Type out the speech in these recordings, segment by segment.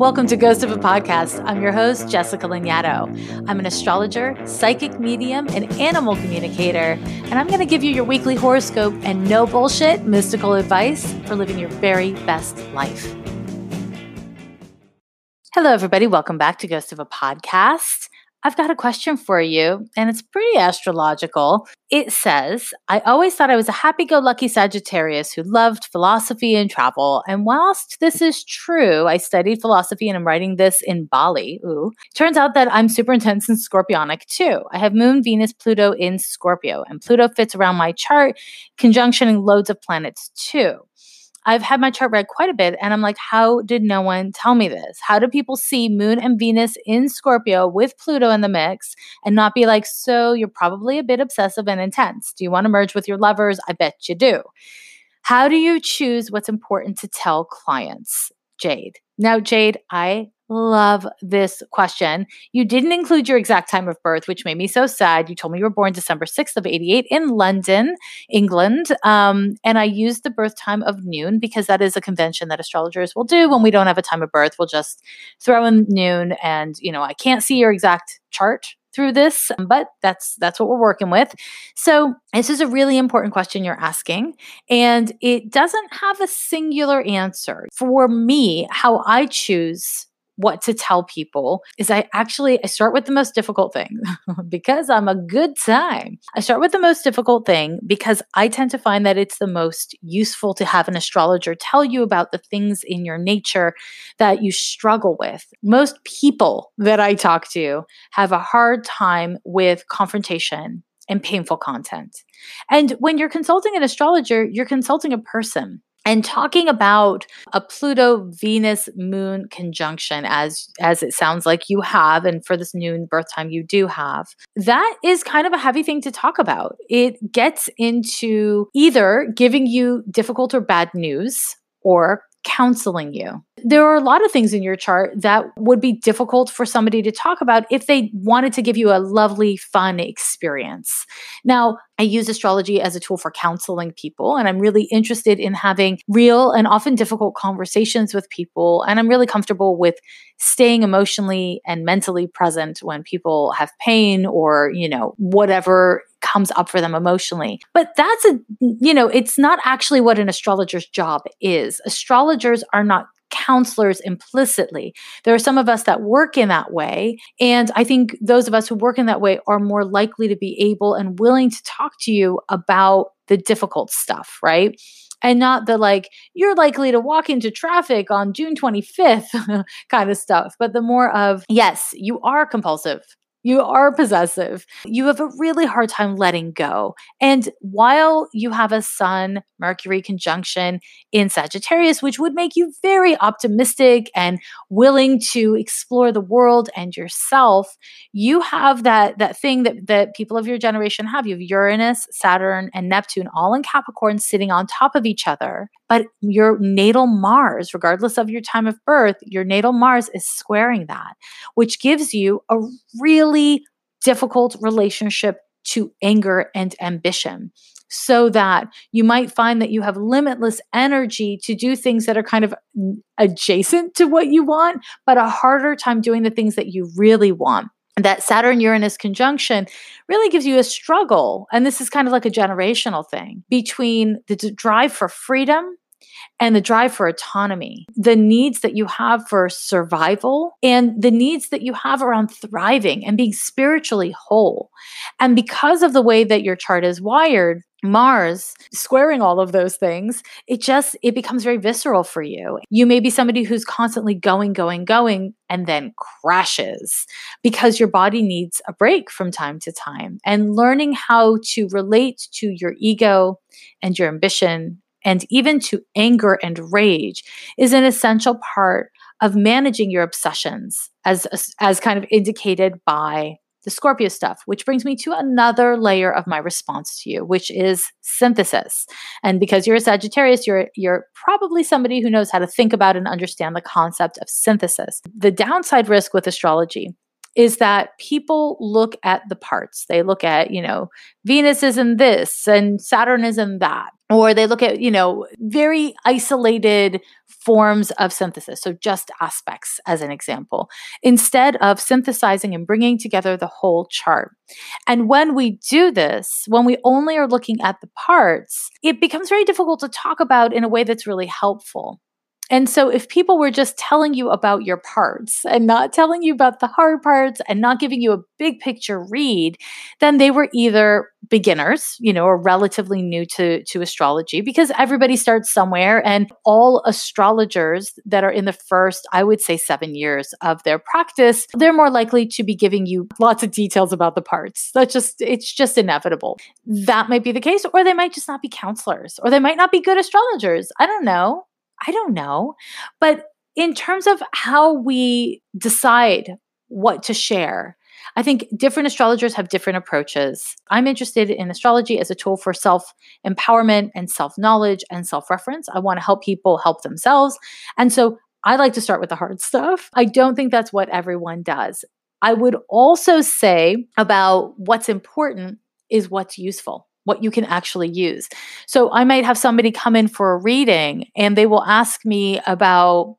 Welcome to Ghost of a Podcast. I'm your host, Jessica Lanyadoo. I'm an astrologer, psychic medium, and animal communicator, and I'm going to give you your weekly horoscope and no bullshit mystical advice for living your very best life. Hello, everybody. Welcome back to Ghost of a Podcast. I've got a question for you, and it's pretty astrological. It says, I always thought I was a happy go lucky Sagittarius who loved philosophy and travel. And whilst this is true, I studied philosophy and I'm writing this in Bali. Ooh. Turns out that I'm super intense and scorpionic too. I have Moon, Venus, Pluto in Scorpio, and Pluto fits around my chart, conjunctioning loads of planets too. I've had my chart read quite a bit and I'm like, how did no one tell me this? How do people see Moon and Venus in Scorpio with Pluto in the mix and not be like, so you're probably a bit obsessive and intense? Do you want to merge with your lovers? I bet you do. How do you choose what's important to tell clients? Jade. Now, Jade, I love this question. You didn't include your exact time of birth, which made me so sad. You told me you were born December 6th of 88 in London, England. Um, and I used the birth time of noon because that is a convention that astrologers will do when we don't have a time of birth. We'll just throw in noon and, you know, I can't see your exact chart through this but that's that's what we're working with so this is a really important question you're asking and it doesn't have a singular answer for me how i choose what to tell people is I actually I start with the most difficult thing because I'm a good time. I start with the most difficult thing because I tend to find that it's the most useful to have an astrologer tell you about the things in your nature that you struggle with. Most people that I talk to have a hard time with confrontation and painful content. And when you're consulting an astrologer, you're consulting a person and talking about a pluto venus moon conjunction as as it sounds like you have and for this noon birth time you do have that is kind of a heavy thing to talk about. It gets into either giving you difficult or bad news or counseling you. There are a lot of things in your chart that would be difficult for somebody to talk about if they wanted to give you a lovely, fun experience. Now, I use astrology as a tool for counseling people, and I'm really interested in having real and often difficult conversations with people. And I'm really comfortable with staying emotionally and mentally present when people have pain or, you know, whatever comes up for them emotionally. But that's a, you know, it's not actually what an astrologer's job is. Astrologers are not counselors implicitly. There are some of us that work in that way. And I think those of us who work in that way are more likely to be able and willing to talk to you about the difficult stuff, right? And not the like, you're likely to walk into traffic on June 25th kind of stuff, but the more of, yes, you are compulsive you are possessive. You have a really hard time letting go. And while you have a Sun Mercury conjunction in Sagittarius, which would make you very optimistic and willing to explore the world and yourself, you have that, that thing that, that people of your generation have. You have Uranus, Saturn, and Neptune all in Capricorn sitting on top of each other. But your natal Mars, regardless of your time of birth, your natal Mars is squaring that, which gives you a really difficult relationship to anger and ambition. So that you might find that you have limitless energy to do things that are kind of adjacent to what you want, but a harder time doing the things that you really want that Saturn Uranus conjunction really gives you a struggle. And this is kind of like a generational thing between the drive for freedom and the drive for autonomy, the needs that you have for survival, and the needs that you have around thriving and being spiritually whole. And because of the way that your chart is wired, Mars squaring all of those things, it just it becomes very visceral for you. You may be somebody who's constantly going going going and then crashes because your body needs a break from time to time. And learning how to relate to your ego and your ambition and even to anger and rage is an essential part of managing your obsessions as as kind of indicated by the Scorpio stuff, which brings me to another layer of my response to you, which is synthesis. And because you're a Sagittarius, you're you're probably somebody who knows how to think about and understand the concept of synthesis. The downside risk with astrology is that people look at the parts. They look at, you know, Venus is in this and Saturn is in that. Or they look at, you know, very isolated forms of synthesis. So just aspects, as an example, instead of synthesizing and bringing together the whole chart. And when we do this, when we only are looking at the parts, it becomes very difficult to talk about in a way that's really helpful. And so, if people were just telling you about your parts and not telling you about the hard parts and not giving you a big picture read, then they were either beginners, you know, or relatively new to, to astrology because everybody starts somewhere. And all astrologers that are in the first, I would say, seven years of their practice, they're more likely to be giving you lots of details about the parts. That's just, it's just inevitable. That might be the case, or they might just not be counselors, or they might not be good astrologers. I don't know. I don't know. But in terms of how we decide what to share, I think different astrologers have different approaches. I'm interested in astrology as a tool for self empowerment and self knowledge and self reference. I want to help people help themselves. And so I like to start with the hard stuff. I don't think that's what everyone does. I would also say about what's important is what's useful what you can actually use. So I might have somebody come in for a reading and they will ask me about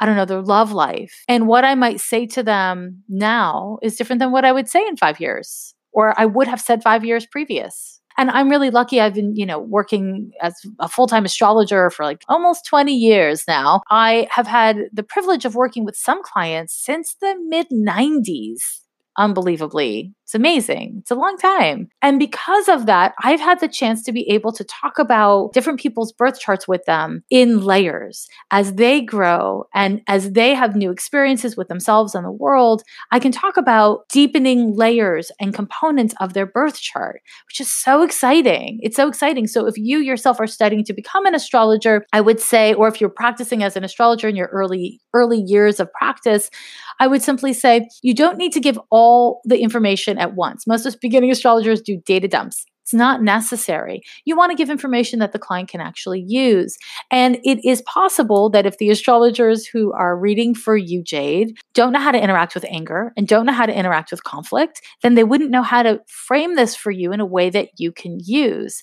I don't know, their love life. And what I might say to them now is different than what I would say in 5 years or I would have said 5 years previous. And I'm really lucky I've been, you know, working as a full-time astrologer for like almost 20 years now. I have had the privilege of working with some clients since the mid 90s unbelievably. It's amazing. It's a long time. And because of that, I've had the chance to be able to talk about different people's birth charts with them in layers as they grow and as they have new experiences with themselves and the world. I can talk about deepening layers and components of their birth chart, which is so exciting. It's so exciting. So if you yourself are studying to become an astrologer, I would say, or if you're practicing as an astrologer in your early early years of practice, I would simply say you don't need to give all the information at once. Most of beginning astrologers do data dumps. It's not necessary. You want to give information that the client can actually use. And it is possible that if the astrologers who are reading for you, Jade, don't know how to interact with anger and don't know how to interact with conflict, then they wouldn't know how to frame this for you in a way that you can use.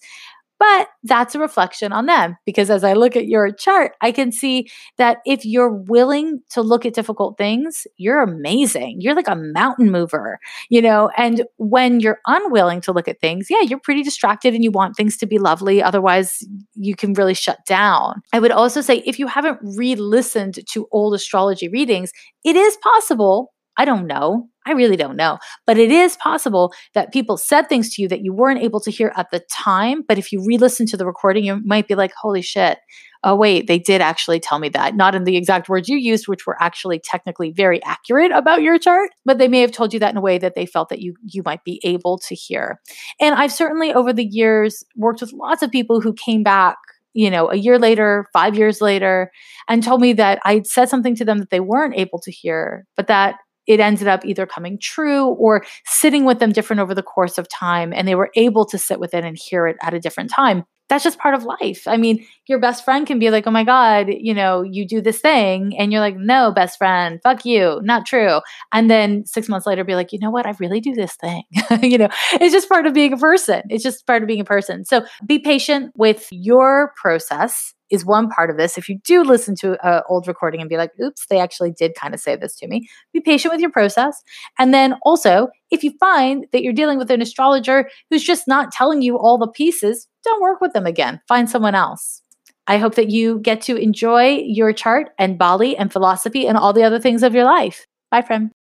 But that's a reflection on them because as I look at your chart, I can see that if you're willing to look at difficult things, you're amazing. You're like a mountain mover, you know? And when you're unwilling to look at things, yeah, you're pretty distracted and you want things to be lovely. Otherwise, you can really shut down. I would also say if you haven't re listened to old astrology readings, it is possible I don't know. I really don't know. But it is possible that people said things to you that you weren't able to hear at the time. But if you re listen to the recording, you might be like, holy shit. Oh, wait, they did actually tell me that. Not in the exact words you used, which were actually technically very accurate about your chart, but they may have told you that in a way that they felt that you, you might be able to hear. And I've certainly over the years worked with lots of people who came back you know, a year later, five years later, and told me that I'd said something to them that they weren't able to hear, but that it ended up either coming true or sitting with them different over the course of time and they were able to sit with it and hear it at a different time that's just part of life. I mean your best friend can be like oh my god you know you do this thing and you're like no best friend fuck you not true and then six months later be like you know what? I really do this thing you know? It's just part of being a person. It's just part of being a person. So be patient with your process is one part of this. If you do listen to an old recording and be like, oops, they actually did kind of say this to me, be patient with your process. And then also, if you find that you're dealing with an astrologer who's just not telling you all the pieces, don't work with them again. Find someone else. I hope that you get to enjoy your chart and Bali and philosophy and all the other things of your life. Bye, friend.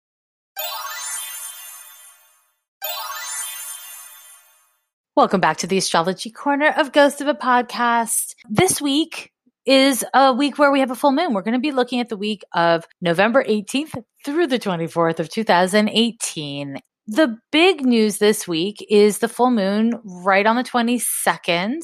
Welcome back to the Astrology Corner of Ghost of a Podcast. This week is a week where we have a full moon. We're going to be looking at the week of November 18th through the 24th of 2018. The big news this week is the full moon right on the 22nd.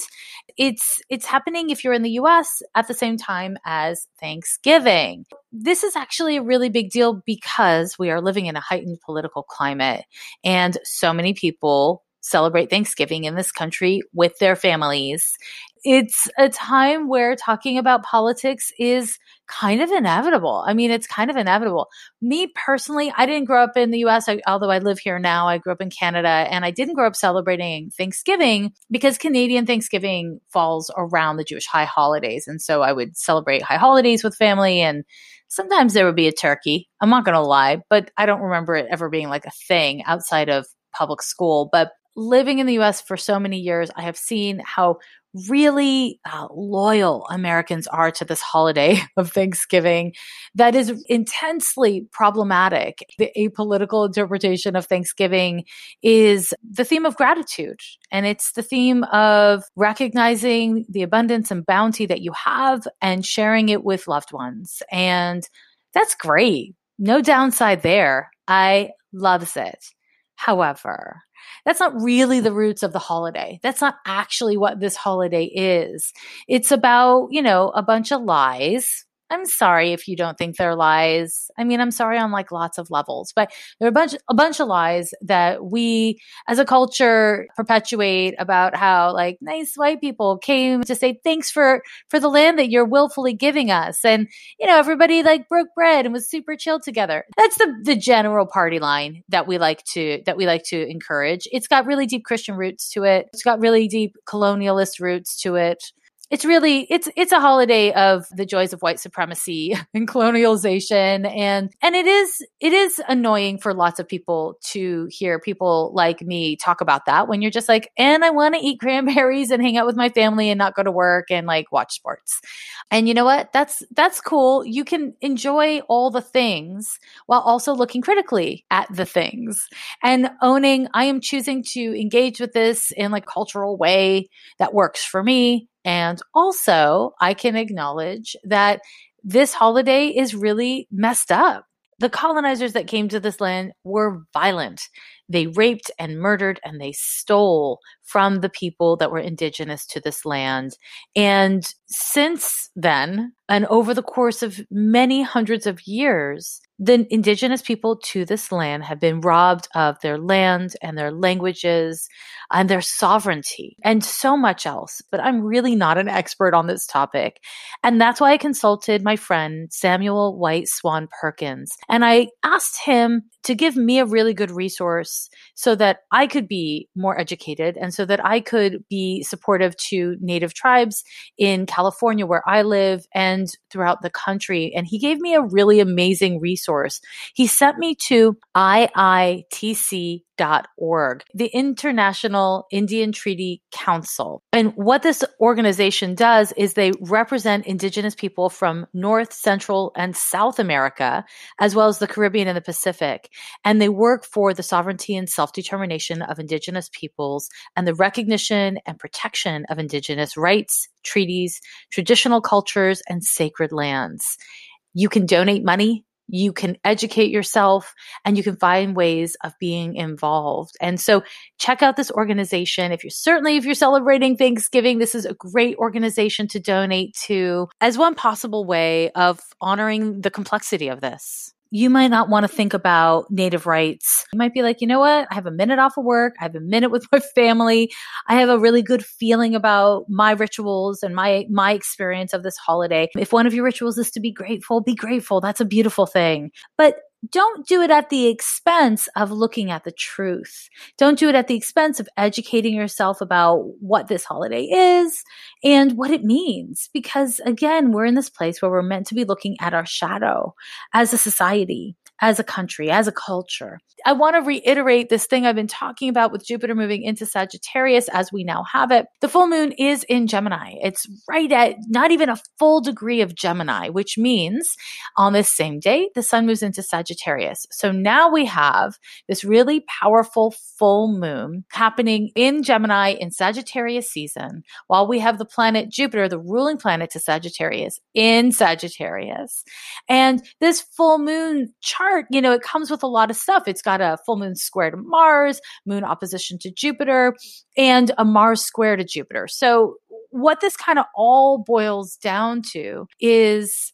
It's it's happening if you're in the US at the same time as Thanksgiving. This is actually a really big deal because we are living in a heightened political climate and so many people celebrate Thanksgiving in this country with their families. It's a time where talking about politics is kind of inevitable. I mean, it's kind of inevitable. Me personally, I didn't grow up in the US, I, although I live here now. I grew up in Canada and I didn't grow up celebrating Thanksgiving because Canadian Thanksgiving falls around the Jewish high holidays. And so I would celebrate high holidays with family and sometimes there would be a turkey. I'm not going to lie, but I don't remember it ever being like a thing outside of public school. But living in the US for so many years, I have seen how really uh, loyal Americans are to this holiday of Thanksgiving that is intensely problematic. The apolitical interpretation of Thanksgiving is the theme of gratitude, and it's the theme of recognizing the abundance and bounty that you have and sharing it with loved ones. And that's great. No downside there. I loves it. However, that's not really the roots of the holiday. That's not actually what this holiday is. It's about, you know, a bunch of lies I'm sorry if you don't think they're lies. I mean, I'm sorry on like lots of levels, but there are a bunch a bunch of lies that we as a culture perpetuate about how like nice white people came to say thanks for for the land that you're willfully giving us. And you know, everybody like broke bread and was super chill together. That's the the general party line that we like to that we like to encourage. It's got really deep Christian roots to it. It's got really deep colonialist roots to it it's really it's it's a holiday of the joys of white supremacy and colonialization and and it is it is annoying for lots of people to hear people like me talk about that when you're just like and I want to eat cranberries and hang out with my family and not go to work and like watch sports. And you know what? That's that's cool. You can enjoy all the things while also looking critically at the things and owning I am choosing to engage with this in like cultural way that works for me and also, I can acknowledge that this holiday is really messed up. The colonizers that came to this land were violent. They raped and murdered and they stole from the people that were indigenous to this land. And since then, and over the course of many hundreds of years, the indigenous people to this land have been robbed of their land and their languages and their sovereignty and so much else. But I'm really not an expert on this topic. And that's why I consulted my friend Samuel White Swan Perkins. And I asked him to give me a really good resource so that I could be more educated and so that I could be supportive to Native tribes in California, where I live, and throughout the country. And he gave me a really amazing resource. He sent me to IITC org, the International Indian Treaty Council. And what this organization does is they represent indigenous people from North, Central, and South America, as well as the Caribbean and the Pacific. And they work for the sovereignty and self determination of indigenous peoples and the recognition and protection of indigenous rights, treaties, traditional cultures, and sacred lands. You can donate money you can educate yourself and you can find ways of being involved. And so check out this organization. If you're certainly if you're celebrating Thanksgiving, this is a great organization to donate to as one possible way of honoring the complexity of this you might not want to think about native rights. You might be like, you know what? I have a minute off of work. I have a minute with my family. I have a really good feeling about my rituals and my, my experience of this holiday. If one of your rituals is to be grateful, be grateful. That's a beautiful thing. But don't do it at the expense of looking at the truth. Don't do it at the expense of educating yourself about what this holiday is and what it means. Because again, we're in this place where we're meant to be looking at our shadow as a society as a country, as a culture. I want to reiterate this thing I've been talking about with Jupiter moving into Sagittarius as we now have it. The full moon is in Gemini. It's right at not even a full degree of Gemini, which means on this same day, the sun moves into Sagittarius. So now we have this really powerful full moon happening in Gemini in Sagittarius season, while we have the planet Jupiter, the ruling planet to Sagittarius, in Sagittarius. And this full moon chart, you know, it comes with a lot of stuff. It's got a full moon square to Mars, moon opposition to Jupiter, and a Mars square to Jupiter. So, what this kind of all boils down to is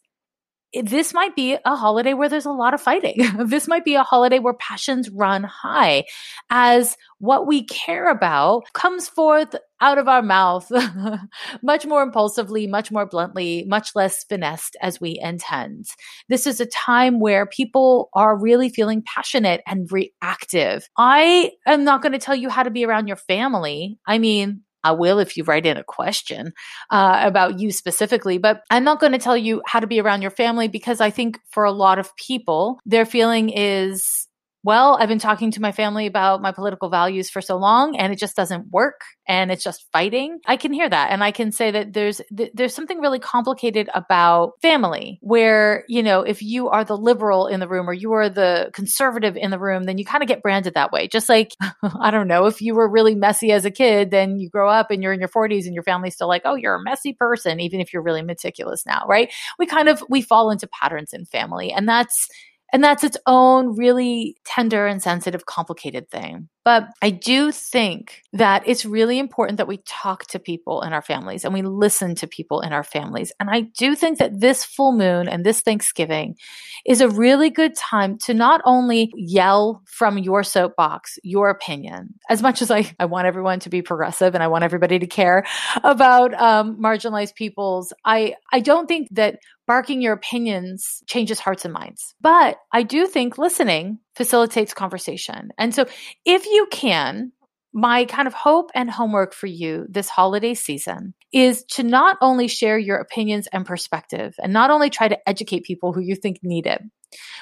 this might be a holiday where there's a lot of fighting. this might be a holiday where passions run high as what we care about comes forth out of our mouth much more impulsively, much more bluntly, much less finessed as we intend. This is a time where people are really feeling passionate and reactive. I am not going to tell you how to be around your family. I mean, I will if you write in a question uh, about you specifically, but I'm not going to tell you how to be around your family because I think for a lot of people, their feeling is well, I've been talking to my family about my political values for so long and it just doesn't work and it's just fighting. I can hear that and I can say that there's th- there's something really complicated about family where, you know, if you are the liberal in the room or you are the conservative in the room, then you kind of get branded that way. Just like I don't know, if you were really messy as a kid, then you grow up and you're in your 40s and your family's still like, "Oh, you're a messy person," even if you're really meticulous now, right? We kind of we fall into patterns in family and that's and that's its own really tender and sensitive, complicated thing. But I do think that it's really important that we talk to people in our families and we listen to people in our families. And I do think that this full moon and this Thanksgiving is a really good time to not only yell from your soapbox your opinion, as much as I, I want everyone to be progressive and I want everybody to care about um, marginalized peoples, I, I don't think that barking your opinions changes hearts and minds. But I do think listening facilitates conversation. And so if you can, my kind of hope and homework for you this holiday season is to not only share your opinions and perspective and not only try to educate people who you think need it,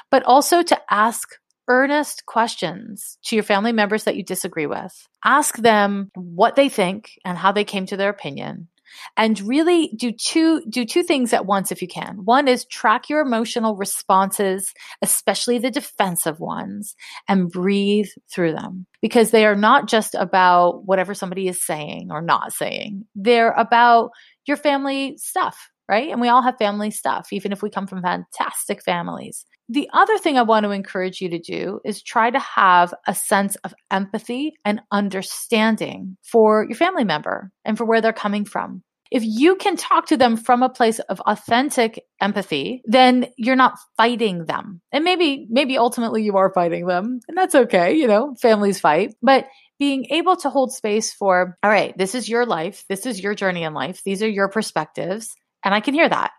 but also to ask earnest questions to your family members that you disagree with. Ask them what they think and how they came to their opinion and really do two do two things at once if you can. One is track your emotional responses, especially the defensive ones, and breathe through them because they are not just about whatever somebody is saying or not saying. They're about your family stuff, right? And we all have family stuff even if we come from fantastic families. The other thing I want to encourage you to do is try to have a sense of empathy and understanding for your family member and for where they're coming from. If you can talk to them from a place of authentic empathy, then you're not fighting them. And maybe, maybe ultimately you are fighting them and that's okay. You know, families fight, but being able to hold space for, all right, this is your life. This is your journey in life. These are your perspectives. And I can hear that.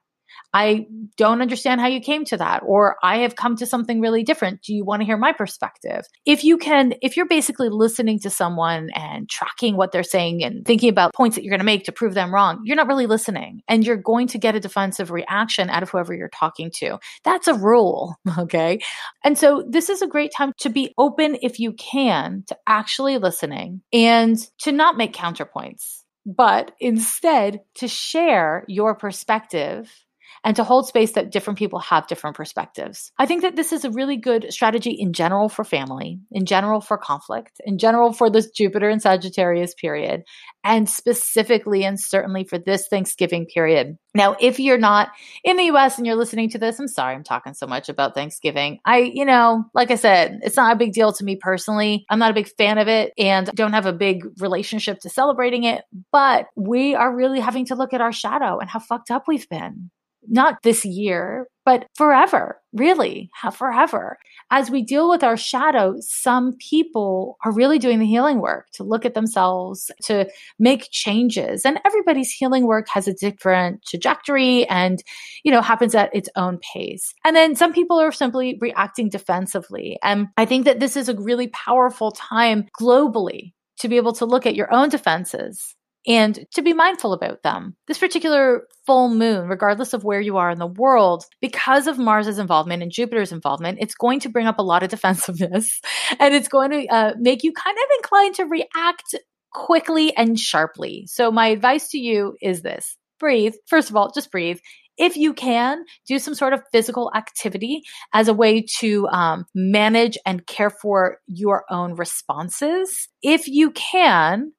I don't understand how you came to that, or I have come to something really different. Do you want to hear my perspective? If you can, if you're basically listening to someone and tracking what they're saying and thinking about points that you're going to make to prove them wrong, you're not really listening and you're going to get a defensive reaction out of whoever you're talking to. That's a rule. Okay. And so this is a great time to be open if you can to actually listening and to not make counterpoints but instead to share your perspective and to hold space that different people have different perspectives. I think that this is a really good strategy in general for family, in general for conflict, in general for this Jupiter and Sagittarius period, and specifically and certainly for this Thanksgiving period. Now, if you're not in the US and you're listening to this, I'm sorry I'm talking so much about Thanksgiving. I, you know, like I said, it's not a big deal to me personally. I'm not a big fan of it and don't have a big relationship to celebrating it, but we are really having to look at our shadow and how fucked up we've been not this year, but forever, really, forever. As we deal with our shadow, some people are really doing the healing work to look at themselves, to make changes. And everybody's healing work has a different trajectory and, you know, happens at its own pace. And then some people are simply reacting defensively. And I think that this is a really powerful time globally to be able to look at your own defenses and to be mindful about them. This particular full moon, regardless of where you are in the world, because of Mars's involvement and Jupiter's involvement, it's going to bring up a lot of defensiveness and it's going to uh, make you kind of inclined to react quickly and sharply. So, my advice to you is this breathe. First of all, just breathe. If you can, do some sort of physical activity as a way to um, manage and care for your own responses. If you can,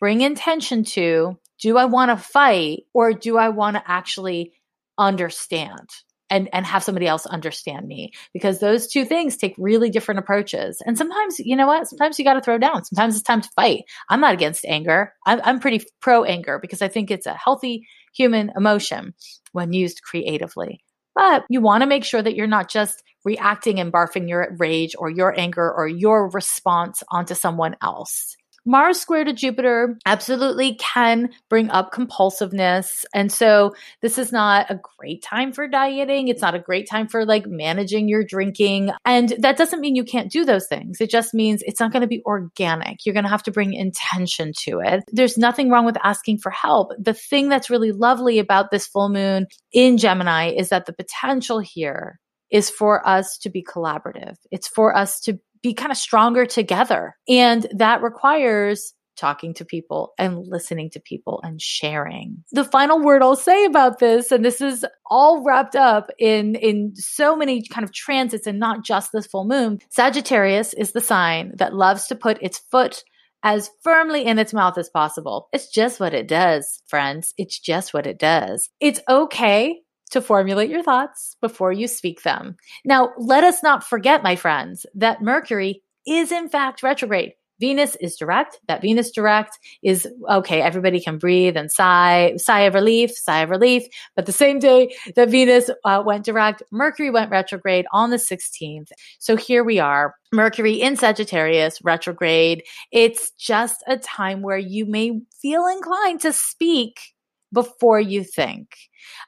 bring intention to do I want to fight or do I want to actually understand? and and have somebody else understand me? Because those two things take really different approaches. And sometimes you know what? Sometimes you got to throw down. Sometimes it's time to fight. I'm not against anger. I'm, I'm pretty pro anger because i think it's a healthy human emotion when used creatively. But you want to make sure that you're not just reacting and barfing your rage or your anger or your response onto someone else. Mars square to Jupiter absolutely can bring up compulsiveness. And so this is not a great time for dieting. It's not a great time for like managing your drinking. And that doesn't mean you can't do those things. It just means it's not going to be organic. You're going to have to bring intention to it. There's nothing wrong with asking for help. The thing that's really lovely about this full moon in Gemini is that the potential here is for us to be collaborative. It's for us to be kind of stronger together. And that requires talking to people and listening to people and sharing. The final word I'll say about this, and this is all wrapped up in, in so many kind of transits and not just this full moon. Sagittarius is the sign that loves to put its foot as firmly in its mouth as possible. It's just what it does, friends. It's just what it does. It's okay to formulate your thoughts before you speak them. Now, let us not forget, my friends, that Mercury is in fact retrograde. Venus is direct. That Venus direct is okay. Everybody can breathe and sigh, sigh of relief, sigh of relief. But the same day that Venus uh, went direct, Mercury went retrograde on the 16th. So here we are. Mercury in Sagittarius, retrograde. It's just a time where you may feel inclined to speak before you think.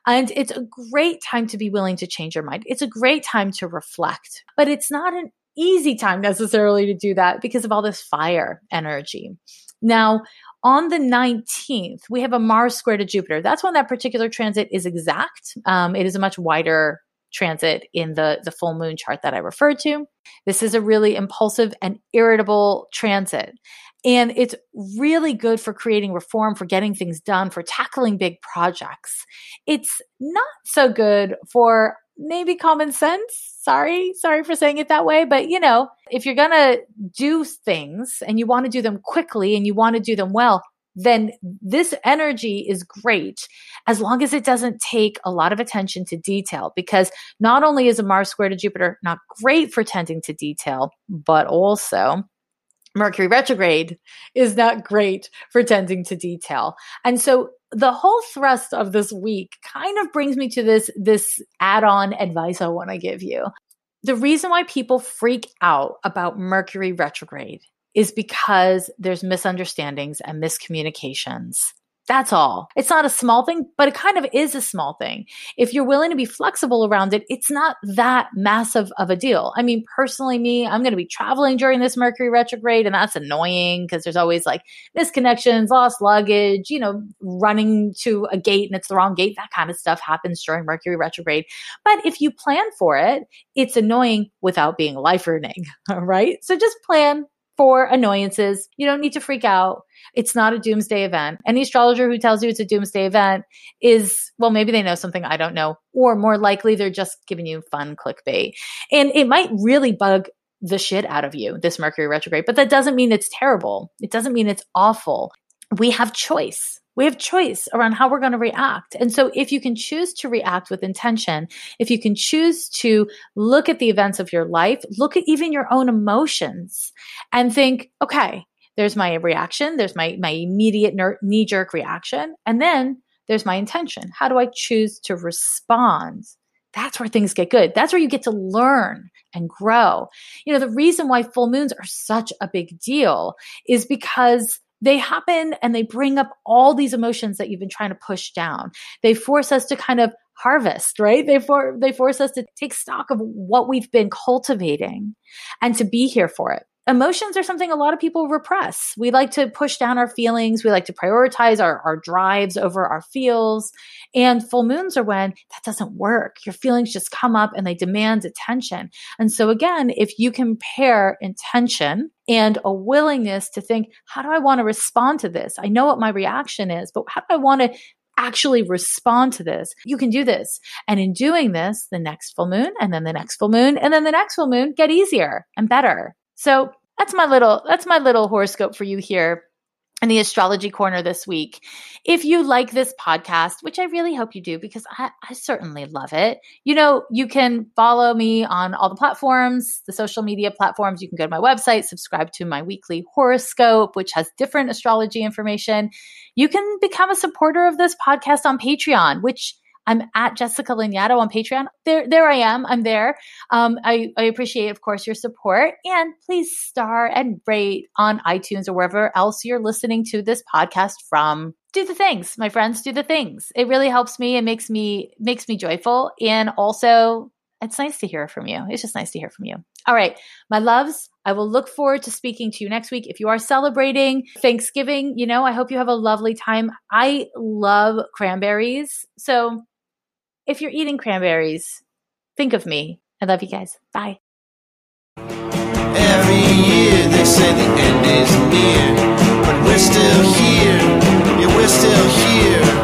And it's a great time to be willing to change your mind. It's a great time to reflect, but it's not an easy time necessarily to do that because of all this fire energy. Now, on the 19th, we have a Mars square to Jupiter. That's when that particular transit is exact. Um, it is a much wider transit in the, the full moon chart that I referred to. This is a really impulsive and irritable transit. And it's really good for creating reform, for getting things done, for tackling big projects. It's not so good for maybe common sense. Sorry, sorry for saying it that way. But you know, if you're going to do things and you want to do them quickly and you want to do them well, then this energy is great as long as it doesn't take a lot of attention to detail. Because not only is a Mars square to Jupiter not great for tending to detail, but also Mercury retrograde is not great for tending to detail. And so the whole thrust of this week kind of brings me to this, this add-on advice I want to give you. The reason why people freak out about Mercury retrograde is because there's misunderstandings and miscommunications. That's all. It's not a small thing, but it kind of is a small thing. If you're willing to be flexible around it, it's not that massive of a deal. I mean, personally, me, I'm going to be traveling during this Mercury retrograde, and that's annoying because there's always like misconnections, lost luggage, you know, running to a gate and it's the wrong gate. That kind of stuff happens during Mercury retrograde. But if you plan for it, it's annoying without being life ruining. All right. So just plan for annoyances. You don't need to freak out. It's not a doomsday event. Any astrologer who tells you it's a doomsday event is, well, maybe they know something I don't know, or more likely they're just giving you fun clickbait. And it might really bug the shit out of you, this Mercury retrograde, but that doesn't mean it's terrible. It doesn't mean it's awful. We have choice. We have choice around how we're going to react. And so if you can choose to react with intention, if you can choose to look at the events of your life, look at even your own emotions and think, okay, there's my reaction. There's my, my immediate knee jerk reaction. And then there's my intention. How do I choose to respond? That's where things get good. That's where you get to learn and grow. You know, the reason why full moons are such a big deal is because they happen and they bring up all these emotions that you've been trying to push down. They force us to kind of harvest, right? They for they force us to take stock of what we've been cultivating and to be here for it emotions are something a lot of people repress. We like to push down our feelings. We like to prioritize our, our drives over our feels. And full moons are when that doesn't work. Your feelings just come up and they demand attention. And so again, if you compare intention and a willingness to think, how do I want to respond to this? I know what my reaction is, but how do I want to actually respond to this. You can do this. And in doing this, the next full moon and then the next full moon and then the next full moon get easier and better. So that's my little that's my little horoscope for you here in the astrology corner this week. If you like this podcast, which I really hope you do because I, I, certainly love it, you know, you can follow me on all the platforms, the social media platforms. You can go to my website, subscribe to my weekly horoscope, which has different astrology information. You can become a supporter of this podcast on Patreon, which I'm at Jessica Lanyadoo on Patreon. There, there I am. I'm there. Um, I, I appreciate, of course, your support. And please star and rate on iTunes or wherever else you're listening to this podcast from. Do the things, my friends, do the things. It really helps me it makes me makes me joyful. And also it's nice to hear from you. It's just nice to hear from you. All right, my loves, I will look forward to speaking to you next week. If you are celebrating Thanksgiving, you know, I hope you have a lovely time. I love cranberries. So if you're eating cranberries, think of me. I love you guys. Bye. Every year they say the end is near, but we're still here. Yeah, we're still here.